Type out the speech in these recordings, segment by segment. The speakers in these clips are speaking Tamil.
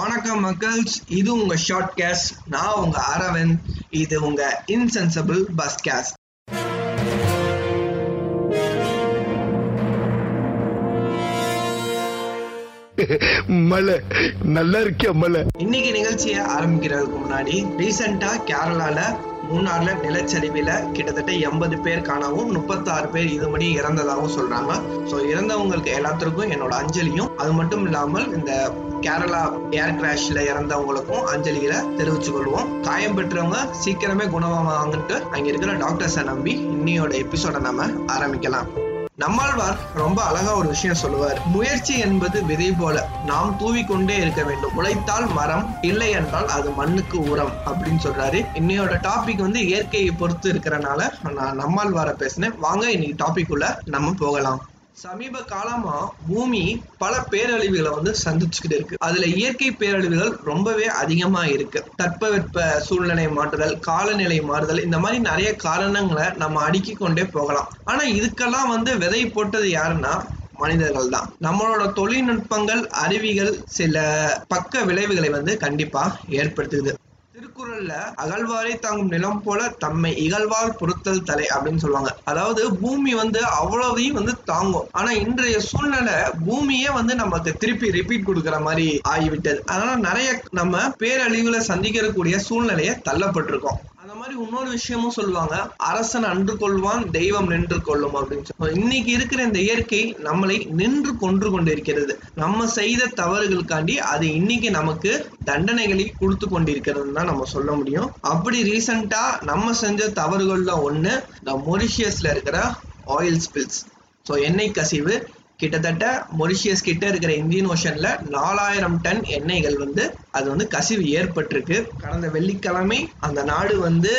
வணக்கம் மக்கள்ஸ். இது உங்க ஷார்ட் கேஸ் நான் உங்க அரவிந்த். இது உங்க இன்சென்சபிள் பஸ் கேஸ் மலை நல்லா இருக்கியா மலை? இன்னைக்கு நிகழ்ச்சியை ஆரம்பிக்கிறதுக்கு முன்னாடி ரீசெண்டா கேரளால மூணாறுல நிலச்சரிவில கிட்டத்தட்ட எண்பது பேர் காணவும் முப்பத்தாறு பேர் இது மணி இறந்ததாகவும் சொல்றாங்க. ஸோ இறந்தவங்களுக்கு எல்லாத்திற்கும் என்னோட அஞ்சலியும். அது மட்டும் இல்லாமல் இந்த கேரளா ஏர் கிராஷ்ல இறந்தவங்களுக்கும் அஞ்சலிகளை தெரிவிச்சு கொள்வோம். காயம் பெற்றவங்க சீக்கிரமே குணமாவாங்கன்ட்டு அங்க இருக்கிற டாக்டர்ஸை நம்பி இன்னையோட எபிசோட நம்ம ஆரம்பிக்கலாம். நம்மாழ்வார் ரொம்ப அழகா ஒரு விஷயம் சொல்லுவார். முயற்சி என்பது விதை போல நாம் தூவிக்கொண்டே இருக்க வேண்டும். உழைத்தால் மரம் இல்லை என்றால் அது மண்ணுக்கு உரம் அப்படின்னு சொல்றாரு. இன்னையோட டாபிக் வந்து இயற்கையை பொறுத்து இருக்கிறனால நான் நம்மாழ்வார பேசினேன். வாங்க இன்னைக்கு டாபிக் உள்ள நம்ம போகலாம். சமீப காலமா பூமி பல பேரழிவுகளை வந்து சந்திச்சுக்கிட்டு இருக்கு. அதுல இயற்கை பேரழிவுகள் ரொம்பவே அதிகமா இருக்கு. தட்பவெட்ப சூழ்நிலை மாற்றுதல் காலநிலை மாறுதல் இந்த மாதிரி நிறைய காரணங்களை நம்ம அடுக்கி கொண்டே போகலாம். ஆனா இதுக்கெல்லாம் வந்து விதை போட்டது யாருன்னா மனிதர்கள் தான். நம்மளோட தொழில்நுட்பங்கள் அருவிகள் சில பக்க விளைவுகளை வந்து கண்டிப்பா ஏற்படுத்துது. திருக்குறள்ல அகழ்வாரை தாங்கும் நிலம் போல தம்மை இகழ்வால் பொருத்தல் தலை அப்படின்னு சொல்லுவாங்க. அதாவது பூமி வந்து அவ்வளவையும் வந்து தாங்கும். ஆனா இன்றைய சூழ்நிலை பூமியே வந்து நமக்கு திருப்பி ரிப்பீட் கொடுக்கற மாதிரி ஆகிவிட்டது. அதனால நிறைய நம்ம பேரழிவுல சந்திக்கக்கூடிய சூழ்நிலையை தள்ளப்பட்டிருக்கோம். அந்த மாதிரி இன்னொரு விஷயமும் சொல்லுவாங்க. அரசன் அன்று கொள்வான் தெய்வம் நின்று கொள்ளும் அப்படின்னு இன்னைக்கு இருக்கிற இந்த இயற்கை நம்மளை நின்று கொன்று கொண்டிருக்கிறது. நம்ம செய்த தவறுகளுக்காண்டி அது இன்னைக்கு நமக்கு தண்டனைகளை கொடுத்து கொண்டிருக்கிறது தான் நம்ம சொல்ல முடியும். அப்படி ரீசண்டா நம்ம செஞ்ச தவறுகள்ல ஒண்ணு இந்த மொரிஷியஸ்ல இருக்கிற ஆயில் ஸ்பில்ஸ் ஸோ எண்ணெய் கசிவு கிட்டத்தட்ட மொரிஷியஸ் கிட்ட இருக்கிற இந்தியன் ஓஷன்ல நாலாயிரம் டன் எண்ணெய்கள் வந்து அது வந்து கசிவு ஏற்பட்டிருக்கு. கடந்த வெள்ளிக்கிழமை அந்த நாடு வந்து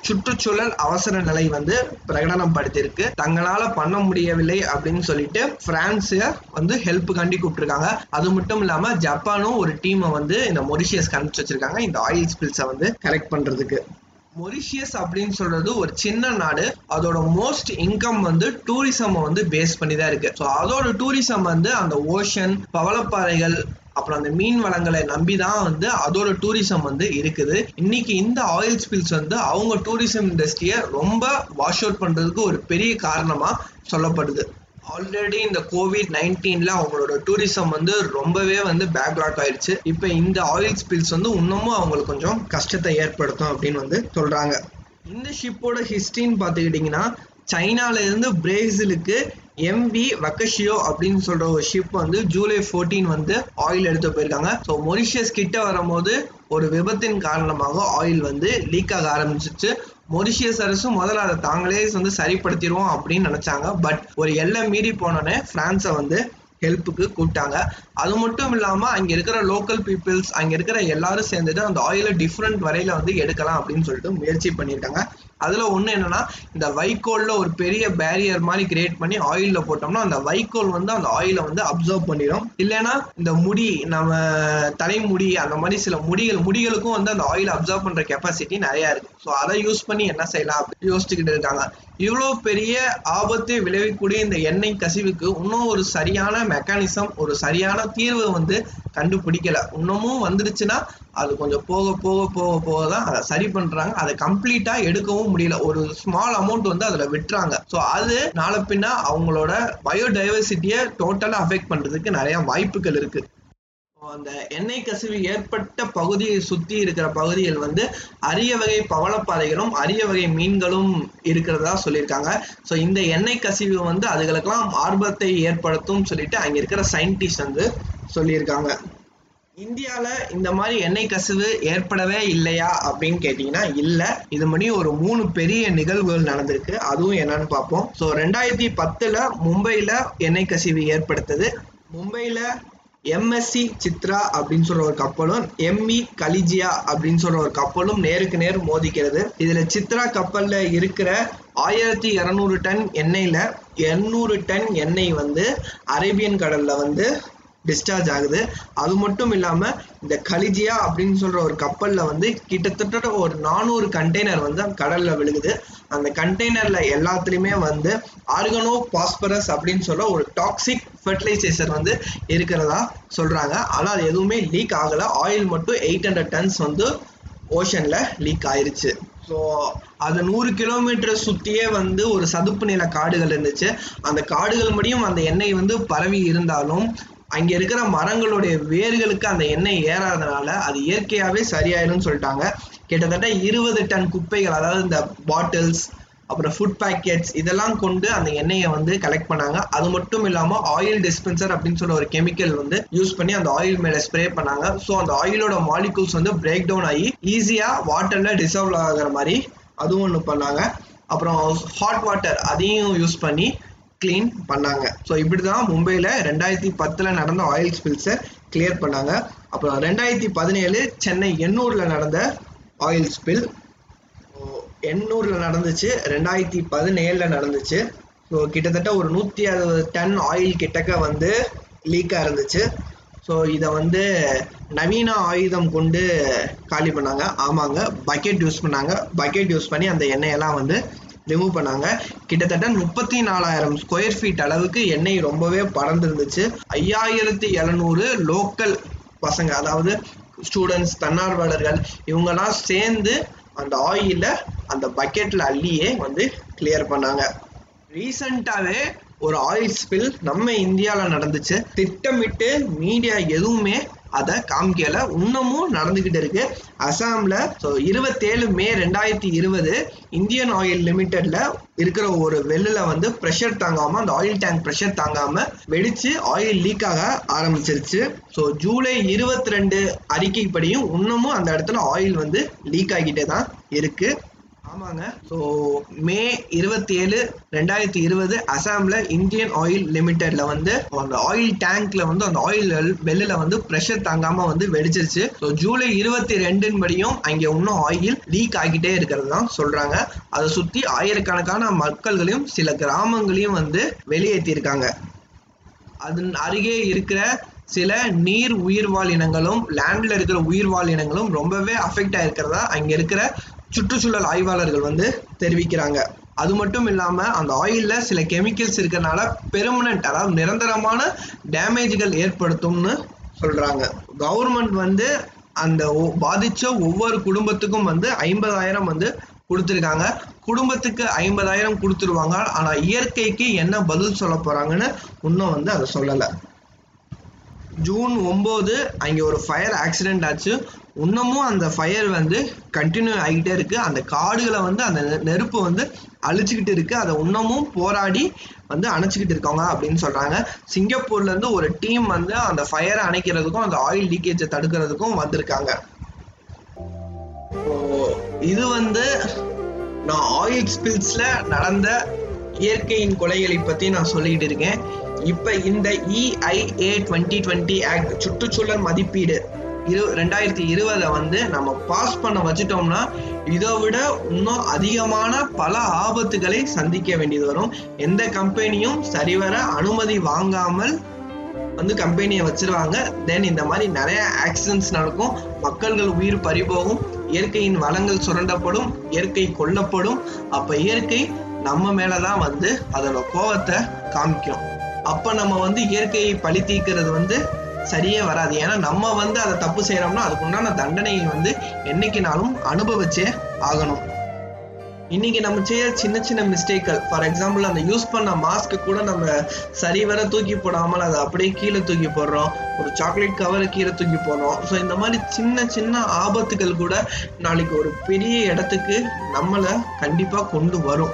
சுற்றுச்சூழல் அவசர நிலை வந்து பிரகடனம் படுத்திருக்கு தங்களால பண்ண முடியவில்லை அப்படின்னு சொல்லிட்டு பிரான்ஸ் வந்து ஹெல்ப் காண்டி கூப்பிட்டுருக்காங்க. அது மட்டும் இல்லாம ஜப்பானும் ஒரு டீமை வந்து இந்த மொரிஷியஸ் அனுப்பிச்சு வச்சிருக்காங்க. இந்த ஆயில் ஸ்பில்ஸை வந்து கரெக்ட் பண்றதுக்கு. மொரிஷியஸ் அப்படின்னு சொல்றது ஒரு சின்ன நாடு. அதோட மோஸ்ட் இன்கம் வந்து டூரிசம் வந்து பேஸ் பண்ணி தான் இருக்கு. ஸோ அதோட டூரிசம் வந்து அந்த ஓஷன் பவளப்பாறைகள் அப்புறம் அந்த மீன் வளங்களை நம்பி தான் வந்து அதோட டூரிசம் வந்து இருக்குது. இன்னைக்கு இந்த ஆயில் ஸ்பில்ஸ் வந்து அவங்க டூரிசம் இண்டஸ்ட்ரியை ரொம்ப வாஷ் அவுட் பண்றதுக்கு ஒரு பெரிய காரணமா சொல்லப்படுது. ஆல்ரெடி இந்த கோவிட் நைன்டீன்ல அவங்களோட டூரிசம் வந்து ரொம்பவே வந்து பேக்லாக் ஆயிடுச்சு. இப்போ இந்த ஆயில் ஸ்பில்ஸ் வந்து இன்னமும் அவங்களுக்கு கொஞ்சம் கஷ்டத்தை ஏற்படுத்தும் அப்படின்னு வந்து சொல்றாங்க. இந்த ஷிப்போட ஹிஸ்டரின்னு பார்த்துக்கிட்டிங்கன்னா சைனால இருந்து பிரேசிலுக்கு எம்வி வக்கஷியோ அப்படின்னு சொல்ற ஒரு ஷிப் வந்து ஜூலை ஃபோர்டீன் வந்து ஆயில் எடுத்து போயிருக்காங்க. ஸோ மொரிஷியஸ் கிட்ட வரும்போது ஒரு விபத்தின் காரணமாக ஆயில் வந்து லீக் ஆக ஆரம்பிச்சிச்சு. மொரிஷியஸ் அரசு முதல்ல அதை தாங்களே வந்து சரிப்படுத்திடுவோம் அப்படின்னு நினைச்சாங்க. பட் ஒரு எல்லை மீறி போனோடனே பிரான்ஸை வந்து ஹெல்ப்புக்கு கூப்பிட்டாங்க. அது மட்டும் இல்லாம அங்க இருக்கிற லோக்கல் பீப்புள்ஸ் அங்க இருக்கிற எல்லாரும் சேர்ந்துட்டு அந்த ஆயிலை டிஃப்ரெண்ட் வரையில வந்து எடுக்கலாம் அப்படின்னு சொல்லிட்டு முயற்சி பண்ணியிருக்காங்க. அதில் ஒன்று என்னென்னா இந்த வைக்கோலில் ஒரு பெரிய பேரியர் மாதிரி கிரியேட் பண்ணி ஆயிலில் போட்டோம்னா அந்த வைக்கோல் வந்து அந்த ஆயிலை வந்து அப்சர்வ் பண்ணிடும். இல்லைன்னா இந்த முடி நம்ம தலைமுடி அந்த மாதிரி சில முடிகள் முடிகளுக்கும் வந்து அந்த ஆயில் அப்சர்வ் பண்ணுற கெப்பாசிட்டி நிறையா இருக்குது ஸோ அதை யூஸ் பண்ணி என்ன செய்யலாம் அப்படின்னு யோசிச்சுக்கிட்டு இருக்காங்க. இவ்வளோ பெரிய ஆபத்தை விளைவிக்கக்கூடிய இந்த எண்ணெய் கசிவுக்கு இன்னும் ஒரு சரியான மெக்கானிசம் ஒரு சரியான தீர்வு வந்து கண்டுபிடிக்கல. இன்னமும் வந்துருச்சுன்னா அது கொஞ்சம் போக போக போக போக தான் அதை சரி பண்றாங்க. அதை கம்ப்ளீட்டா எடுக்கவும் முடியல. ஒரு ஸ்மால் அமௌண்ட் வந்து அதுல விட்டுறாங்க. ஸோ அது நாளை பின்ன அவங்களோட பயோடைவர்சிட்டியை டோட்டலா அஃபெக்ட் பண்றதுக்கு நிறைய வாய்ப்புகள் இருக்கு. அந்த எண்ணெய் கசிவு ஏற்பட்ட பகுதியை சுத்தி இருக்கிற பகுதிகள் வந்து அரிய வகை பவளப்பாறைகளும் அரிய வகை மீன்களும் இருக்கிறதா சொல்லியிருக்காங்க. ஸோ இந்த எண்ணெய் கசிவு வந்து அதுகளுக்கெல்லாம் ஆர்வத்தை ஏற்படுத்தும் சொல்லிட்டு அங்க இருக்கிற சயின்டிஸ்ட் வந்து சொல்லியிருக்காங்க. இந்தியாவில் இந்த மாதிரி எண்ணெய் கசிவு ஏற்படவே இல்லையா அப்படின்னு கேட்டிங்கன்னா இல்லை. இது மாதிரி ஒரு மூணு பெரிய நிகழ்வுகள் நடந்திருக்கு. அதுவும் என்னன்னு பார்ப்போம். ஸோ ரெண்டாயிரத்தி பத்தில் மும்பையில் எண்ணெய் கசிவு ஏற்படுத்தது. மும்பையில் எம்எஸ்சி சித்ரா அப்படின்னு சொல்ற ஒரு கப்பலும் எம்இ கலிஜியா அப்படின்னு சொல்ற ஒரு கப்பலும் நேருக்கு நேர் மோதிக்கிறது. இதுல சித்ரா கப்பல்ல இருக்கிற ஆயிரத்தி இரநூறு டன் எண்ணெயில் எண்ணூறு டன் எண்ணெய் வந்து அரேபியன் கடல்ல வந்து டிஸ்சார்ஜ் ஆகுது. அது மட்டும் இல்லாமல் இந்த கலிஜியா அப்படின்னு சொல்கிற ஒரு கப்பலில் வந்து கிட்டத்தட்ட ஒரு நானூறு கண்டெய்னர் வந்து கடலில் விழுகுது. அந்த கண்டெய்னரில் எல்லாத்துலேயுமே வந்து ஆர்கனோ பாஸ்பரஸ் அப்படின்னு சொல்ல ஒரு டாக்ஸிக் ஃபெர்டிலைசேசர் வந்து இருக்கிறதா சொல்கிறாங்க ஆனால் அது எதுவுமே லீக் ஆகலை. ஆயில் மட்டும் எயிட் ஹண்ட்ரட் டன்ஸ் வந்து ஓஷனில் லீக் ஆயிருச்சு. ஸோ அது நூறு கிலோமீட்டர் சுற்றியே வந்து ஒரு சதுப்பு நில காடுகள் இருந்துச்சு. அந்த காடுகள் முடியும் அந்த எண்ணெய் வந்து பரவி இருந்தாலும் அங்க இருக்கிற மரங்களுடைய வேர்களுக்கு அந்த எண்ணெய் ஏறாதனால அது இயற்கையாவே சரியாயிரும்னு சொல்லிட்டாங்க. கிட்டத்தட்ட இருபது டன் குப்பைகள் அதாவது இந்த பாட்டில்ஸ் அப்புறம் ஃபுட் பேக்கெட்ஸ் இதெல்லாம் கொண்டு அந்த எண்ணெயை வந்து கலெக்ட் பண்ணாங்க. அது மட்டும் இல்லாம ஆயில் டிஸ்பென்சர் அப்படின்னு சொல்ல ஒரு கெமிக்கல் வந்து யூஸ் பண்ணி அந்த ஆயில் மேல ஸ்ப்ரே பண்ணாங்க. ஸோ அந்த ஆயிலோட மாலிகூல்ஸ் வந்து பிரேக் டவுன் ஆகி ஈஸியா வாட்டர்ல டிசால்வ் ஆகிற மாதிரி அதுவும் ஒன்று பண்ணாங்க. அப்புறம் ஹாட் வாட்டர் அதையும் யூஸ் பண்ணி க்ளீன் பண்ணாங்க. ஸோ இப்படி தான் மும்பையில் ரெண்டாயிரத்தி பத்தில் நடந்த ஆயில் ஸ்பில்ஸை கிளியர் பண்ணாங்க. அப்புறம் ரெண்டாயிரத்தி பதினேழு சென்னை எண்ணூரில் நடந்த ஆயில் ஸ்பில் எண்ணூரில் நடந்துச்சு ரெண்டாயிரத்தி பதினேழில் நடந்துச்சு. ஸோ கிட்டத்தட்ட ஒரு நூற்றி அறுபது டன் ஆயில் கிட்டக்க வந்து லீக்காக இருந்துச்சு. ஸோ இதை வந்து நவீன ஆயுதம் கொண்டு காலி பண்ணாங்க. ஆமாங்க பக்கெட் யூஸ் பண்ணாங்க. பக்கெட் யூஸ் பண்ணி அந்த எண்ணெயெல்லாம் வந்து ரிமூவ் பண்ணாங்க. கிட்டத்தட்ட முப்பத்தி நாலாயிரம் ஸ்கொயர் ஃபீட் அளவுக்கு எண்ணெய் ரொம்பவே பறந்துருந்துச்சு ஐயாயிரத்தி எழுநூறு லோக்கல் பசங்க அதாவது ஸ்டூடெண்ட்ஸ் தன்னார்வலர்கள் இவங்கெல்லாம் சேர்ந்து அந்த ஆயில அந்த பக்கெட்ல அள்ளியே வந்து கிளியர் பண்ணாங்க. ரீசண்டாவே ஒரு ஆயில் ஸ்பில் நம்ம இந்தியால நடந்துச்சு. திட்டமிட்டு மீடியா எதுவுமே அதை காமிக்கல இன்னமும் நடந்துகிட்டு இருக்கு. அசாம்ல ஸோ இருபத்தேழு மே ரெண்டாயிரத்தி இருபது இந்தியன் ஆயில் லிமிடெட்ல இருக்கிற ஒரு வெள்ளில வந்து ப்ரெஷர் தாங்காம அந்த ஆயில் டேங்க் ப்ரெஷர் தாங்காம வெடிச்சு ஆயில் லீக் ஆக ஆரம்பிச்சிருச்சு. ஸோ ஜூலை இருபத்தி ரெண்டு அறிக்கைப்படியும் இன்னமும் அந்த இடத்துல ஆயில் வந்து லீக் ஆகிட்டே தான் இருக்கு. ஆமாங்க. ஸோ மே இருபத்தி ஏழு ரெண்டாயிரத்தி இருபது அசாம்ல இந்தியன் ஆயில் லிமிடெட்ல வந்து அந்த ஆயில் டேங்க்ல வந்து அந்த ஆயில் பெல்லில் வந்து ப்ரெஷர் தாங்காம வந்து வெடிச்சிருச்சு. ஸோ ஜூலை இருபத்தி ரெண்டின் படியும் அங்கே இன்னும் ஆயில் லீக் ஆகிட்டே இருக்கிறது தான் சொல்றாங்க. அதை சுற்றி ஆயிரக்கணக்கான மக்கள்களையும் சில கிராமங்களையும் வந்து வெளியேற்றியிருக்காங்க. அதன் அருகே இருக்கிற சில நீர் உயிர்வாழ் இனங்களும் லேண்டில் இருக்கிற உயிர்வாழ் இனங்களும் ரொம்பவே அஃபெக்ட் ஆகிருக்கிறதா அங்கே இருக்கிற சுற்றுச்சூழல் ஆய்வாளர்கள் வந்து தெரிவிக்கிறாங்க. அது மட்டும் இல்லாம அந்த ஆயில்ல சில கெமிக்கல்ஸ் இருக்கிறனால பெர்மனன்ட் அதாவது நிரந்தரமான டேமேஜ்கள் ஏற்படுத்தும்னு சொல்றாங்க. கவர்மெண்ட் வந்து அந்த பாதிச்ச ஒவ்வொரு குடும்பத்துக்கும் வந்து ஐம்பதாயிரம் வந்து கொடுத்துருக்காங்க. குடும்பத்துக்கு ஐம்பதாயிரம் கொடுத்துருவாங்க. ஆனா இயற்கைக்கு என்ன பதில் சொல்ல போறாங்கன்னு இன்னும் வந்து அதை சொல்லலை. ஜூன் ஒம்பது அங்கே ஒரு ஃபயர் ஆக்சிடென்ட் ஆச்சு. இன்னமும் அந்த ஃபயர் வந்து கண்டினியூ ஆகிட்டே இருக்கு. அந்த காடுகளை வந்து அந்த நெருப்பு வந்து அழிச்சுக்கிட்டு இருக்கு. அதை இன்னமும் போராடி வந்து அணைச்சிக்கிட்டு இருக்காங்க அப்படின்னு சொல்றாங்க. சிங்கப்பூர்ல இருந்து ஒரு டீம் வந்து அந்த ஃபயரை அணைக்கிறதுக்கும் அந்த ஆயில் லீக்கேஜை தடுக்கிறதுக்கும் வந்திருக்காங்க. இது வந்து நான் ஆயில் ஸ்பில்ஸ்ல நடந்த இயற்கையின் கொலைகளை பத்தி நான் சொல்லிட்டு இருக்கேன். இப்ப இந்த இஐஏ டுவெண்ட்டி டுவெண்ட்டி ஆக்ட் சுற்றுச்சூழல் மதிப்பீடு இரு ரெண்டாயிரத்தி இருபதை வந்து நம்ம பாஸ் பண்ண வச்சுட்டோம்னா இதை விட இன்னும் அதிகமான பல ஆபத்துகளை சந்திக்க வேண்டியது வரும். எந்த கம்பெனியும் சரிவர அனுமதி வாங்காமல் வந்து கம்பெனியை வச்சிருவாங்க. தென் இந்த மாதிரி நிறைய ஆக்சிடென்ட்ஸ் நடக்கும். மக்கள்கள் உயிர் பறிபோகும். இயற்கையின் வளங்கள் சுரண்டப்படும். இயற்கை கொல்லப்படும். அப்ப இயற்கை நம்ம மேலதான் வந்து அதோட கோவத்தை காமிக்கும். அப்ப நம்ம வந்து இயற்கையை பழி தீர்க்கிறது வந்து சரியே வராது. ஏன்னா நம்ம வந்து அதை தப்பு செய்யறோம்னா அதுக்கு உண்டான தண்டனையை வந்து என்னைக்குனாலும் அனுபவிச்சே ஆகணும். இன்னைக்கு நம்ம செய்ய சின்ன சின்ன மிஸ்டேக்கள் ஃபார் எக்ஸாம்பிள் அந்த யூஸ் பண்ண மாஸ்க் கூட நம்ம சரிவர தூக்கி போடாமல் அதை அப்படியே கீழே தூக்கி போடுறோம். ஒரு சாக்லேட் கவரை கீழே தூக்கி போடுறோம். ஸோ இந்த மாதிரி சின்ன சின்ன ஆபத்துகள் கூட நாளைக்கு ஒரு பெரிய இடத்துக்கு நம்மளை கண்டிப்பாக கொண்டு வரும்.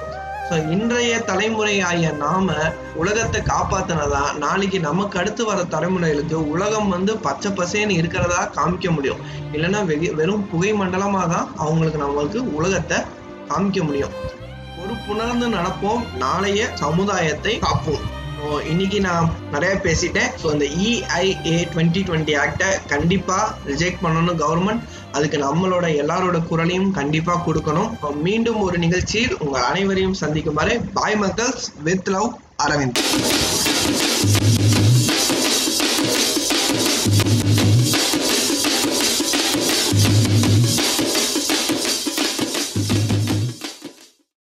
இன்றைய தலைமுறையாகிய நாம உலகத்தை காப்பாத்தினதா? நாளைக்கு நமக்கு அடுத்து வர தலைமுறைகளுக்கு உலகம் வந்து பச்சை பசேன்னு இருக்கிறதா காமிக்க முடியும். இல்லைன்னா வெறும் புகை மண்டலமா தான் அவங்களுக்கு நம்மளுக்கு உலகத்தை காமிக்க முடியும். ஒரு புணர்ந்து நடப்போம். நாளைய சமுதாயத்தை காப்போம். இன்னைக்கு நான் நிறைய பேசிட்டேன். ஸோ இந்த இஐஏ டுவெண்ட்டி டுவெண்ட்டி ஆக்டை கண்டிப்பா ரிஜெக்ட் பண்ணணும் கவர்மெண்ட் அதுக்கு நம்மளோட எல்லாரோட குரலையும் கண்டிப்பா கொடுக்கணும். மீண்டும் ஒரு நிகழ்ச்சியில் உங்கள் அனைவரையும் சந்திக்கும் வரை பாய் மக்கள்ஸ் வித் லவ் அரவிந்த்.